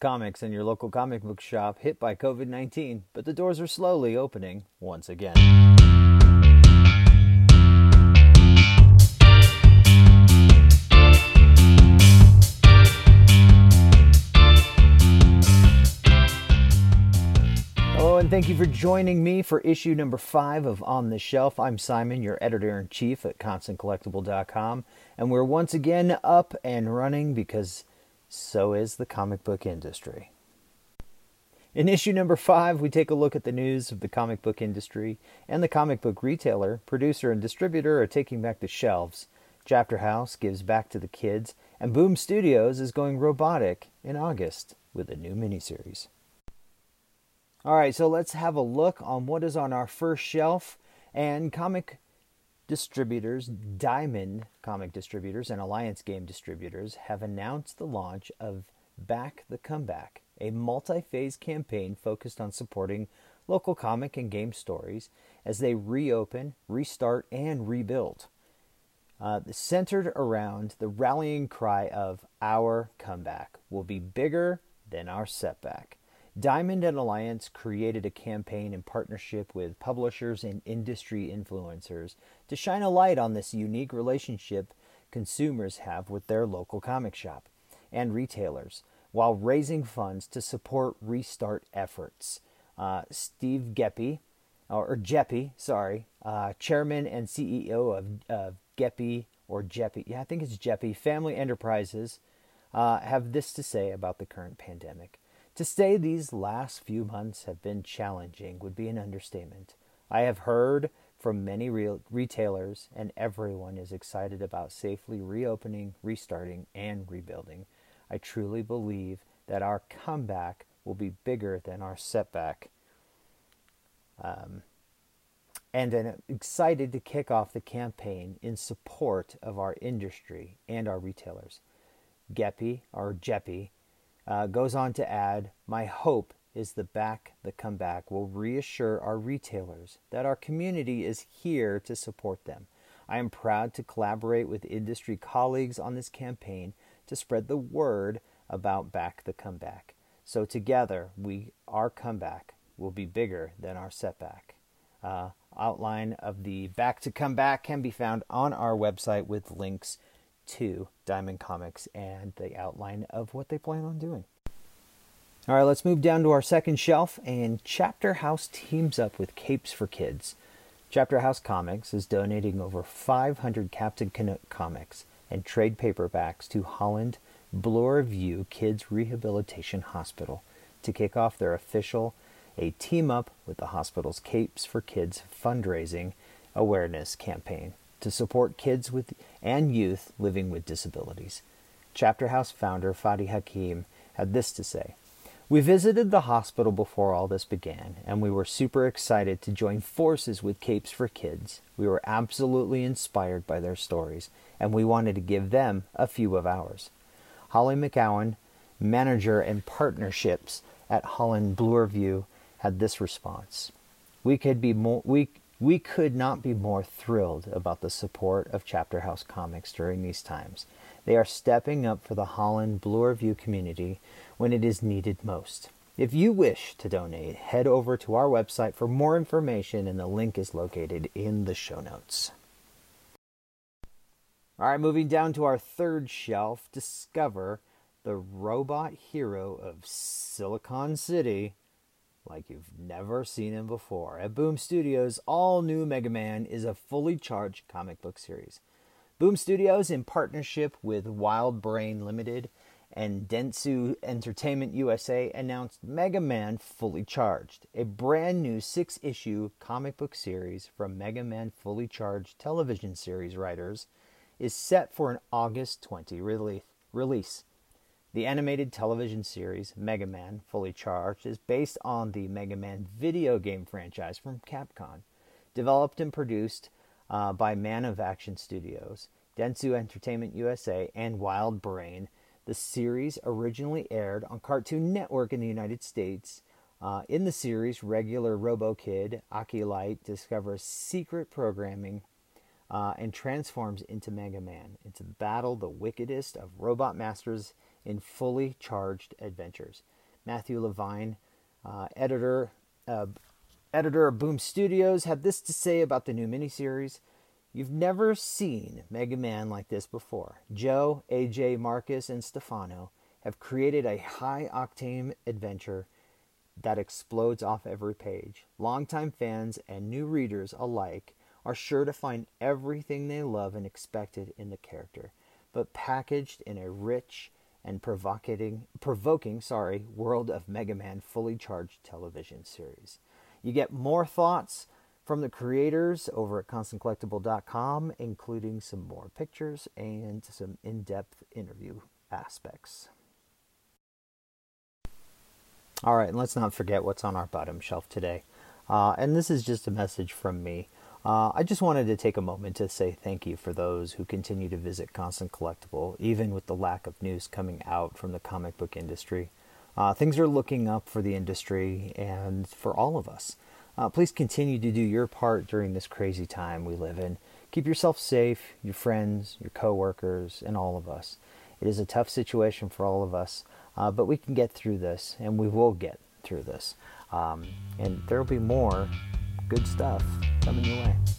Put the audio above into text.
Comics in your local comic book shop hit by COVID 19, but the doors are slowly opening once again. Hello, and thank you for joining me for issue number five of On the Shelf. I'm Simon, your editor in chief at ConstantCollectible.com, and we're once again up and running because so is the comic book industry. In issue number five, we take a look at the news of the comic book industry and the comic book retailer, producer, and distributor are taking back the shelves. Chapterhouse gives back to the kids, and Boom Studios is going robotic in August with a new miniseries. All right, so let's have a look on what is on our first shelf. And comic distributors, Diamond Comic Distributors, and Alliance Game Distributors have announced the launch of Back the Comeback, a multi phase campaign focused on supporting local comic and game stories as they reopen, restart, and rebuild. Uh, centered around the rallying cry of Our comeback will be bigger than our setback. Diamond and Alliance created a campaign in partnership with publishers and industry influencers to shine a light on this unique relationship consumers have with their local comic shop and retailers while raising funds to support restart efforts. Uh, Steve Geppi, or, Geppi, sorry, uh, chairman and CEO of uh, Geppi or Geppi, yeah, I think it's Geppi Family Enterprises, uh, have this to say about the current pandemic. To say these last few months have been challenging would be an understatement. I have heard from many real retailers, and everyone is excited about safely reopening, restarting, and rebuilding. I truly believe that our comeback will be bigger than our setback. Um, and I'm excited to kick off the campaign in support of our industry and our retailers. Geppi, or Geppi, uh, goes on to add, My hope is the back, the comeback will reassure our retailers that our community is here to support them. I am proud to collaborate with industry colleagues on this campaign to spread the word about Back the Comeback. So together, we our comeback will be bigger than our setback. Uh, outline of the Back to Comeback can be found on our website with links to Diamond Comics and the outline of what they plan on doing. All right, let's move down to our second shelf, and Chapterhouse teams up with Capes for Kids. Chapterhouse Comics is donating over 500 Captain Canuck comics and trade paperbacks to Holland Bloorview Kids Rehabilitation Hospital to kick off their official a team up with the hospital's Capes for Kids fundraising awareness campaign to support kids with and youth living with disabilities. Chapterhouse founder Fadi Hakim had this to say We visited the hospital before all this began, and we were super excited to join forces with Capes for Kids. We were absolutely inspired by their stories, and we wanted to give them a few of ours. Holly McGowan, manager and partnerships at Holland Bloorview, had this response. We could be more we we could not be more thrilled about the support of Chapterhouse Comics during these times. They are stepping up for the Holland Bloorview community when it is needed most. If you wish to donate, head over to our website for more information, and the link is located in the show notes. All right, moving down to our third shelf, discover the robot hero of Silicon City, like you've never seen him before. At Boom Studios, all new Mega Man is a fully charged comic book series. Boom Studios, in partnership with WildBrain Limited and Dentsu Entertainment USA, announced Mega Man Fully Charged, a brand new six issue comic book series from Mega Man Fully Charged television series writers, is set for an August 20 release. The animated television series Mega Man Fully Charged is based on the Mega Man video game franchise from Capcom, developed and produced uh, by Man of Action Studios, Dentsu Entertainment USA, and WildBrain. The series originally aired on Cartoon Network in the United States. Uh, in the series, regular Robo Kid, Aki Light, discovers secret programming uh, and transforms into Mega Man, into battle the wickedest of robot masters in fully charged adventures. Matthew Levine, uh, editor, uh, editor of Boom Studios, had this to say about the new miniseries. You've never seen Mega Man like this before. Joe, AJ, Marcus, and Stefano have created a high octane adventure that explodes off every page. Longtime fans and new readers alike are sure to find everything they love and expected in the character, but packaged in a rich and provocating, provoking sorry, world of Mega Man fully charged television series. You get more thoughts from the creators over at constantcollectible.com, including some more pictures and some in depth interview aspects. All right, and let's not forget what's on our bottom shelf today. Uh, and this is just a message from me. Uh, I just wanted to take a moment to say thank you for those who continue to visit Constant Collectible, even with the lack of news coming out from the comic book industry. Uh, things are looking up for the industry and for all of us. Uh, please continue to do your part during this crazy time we live in. Keep yourself safe, your friends, your coworkers, and all of us. It is a tough situation for all of us, uh, but we can get through this, and we will get through this. Um, and there will be more good stuff coming your way.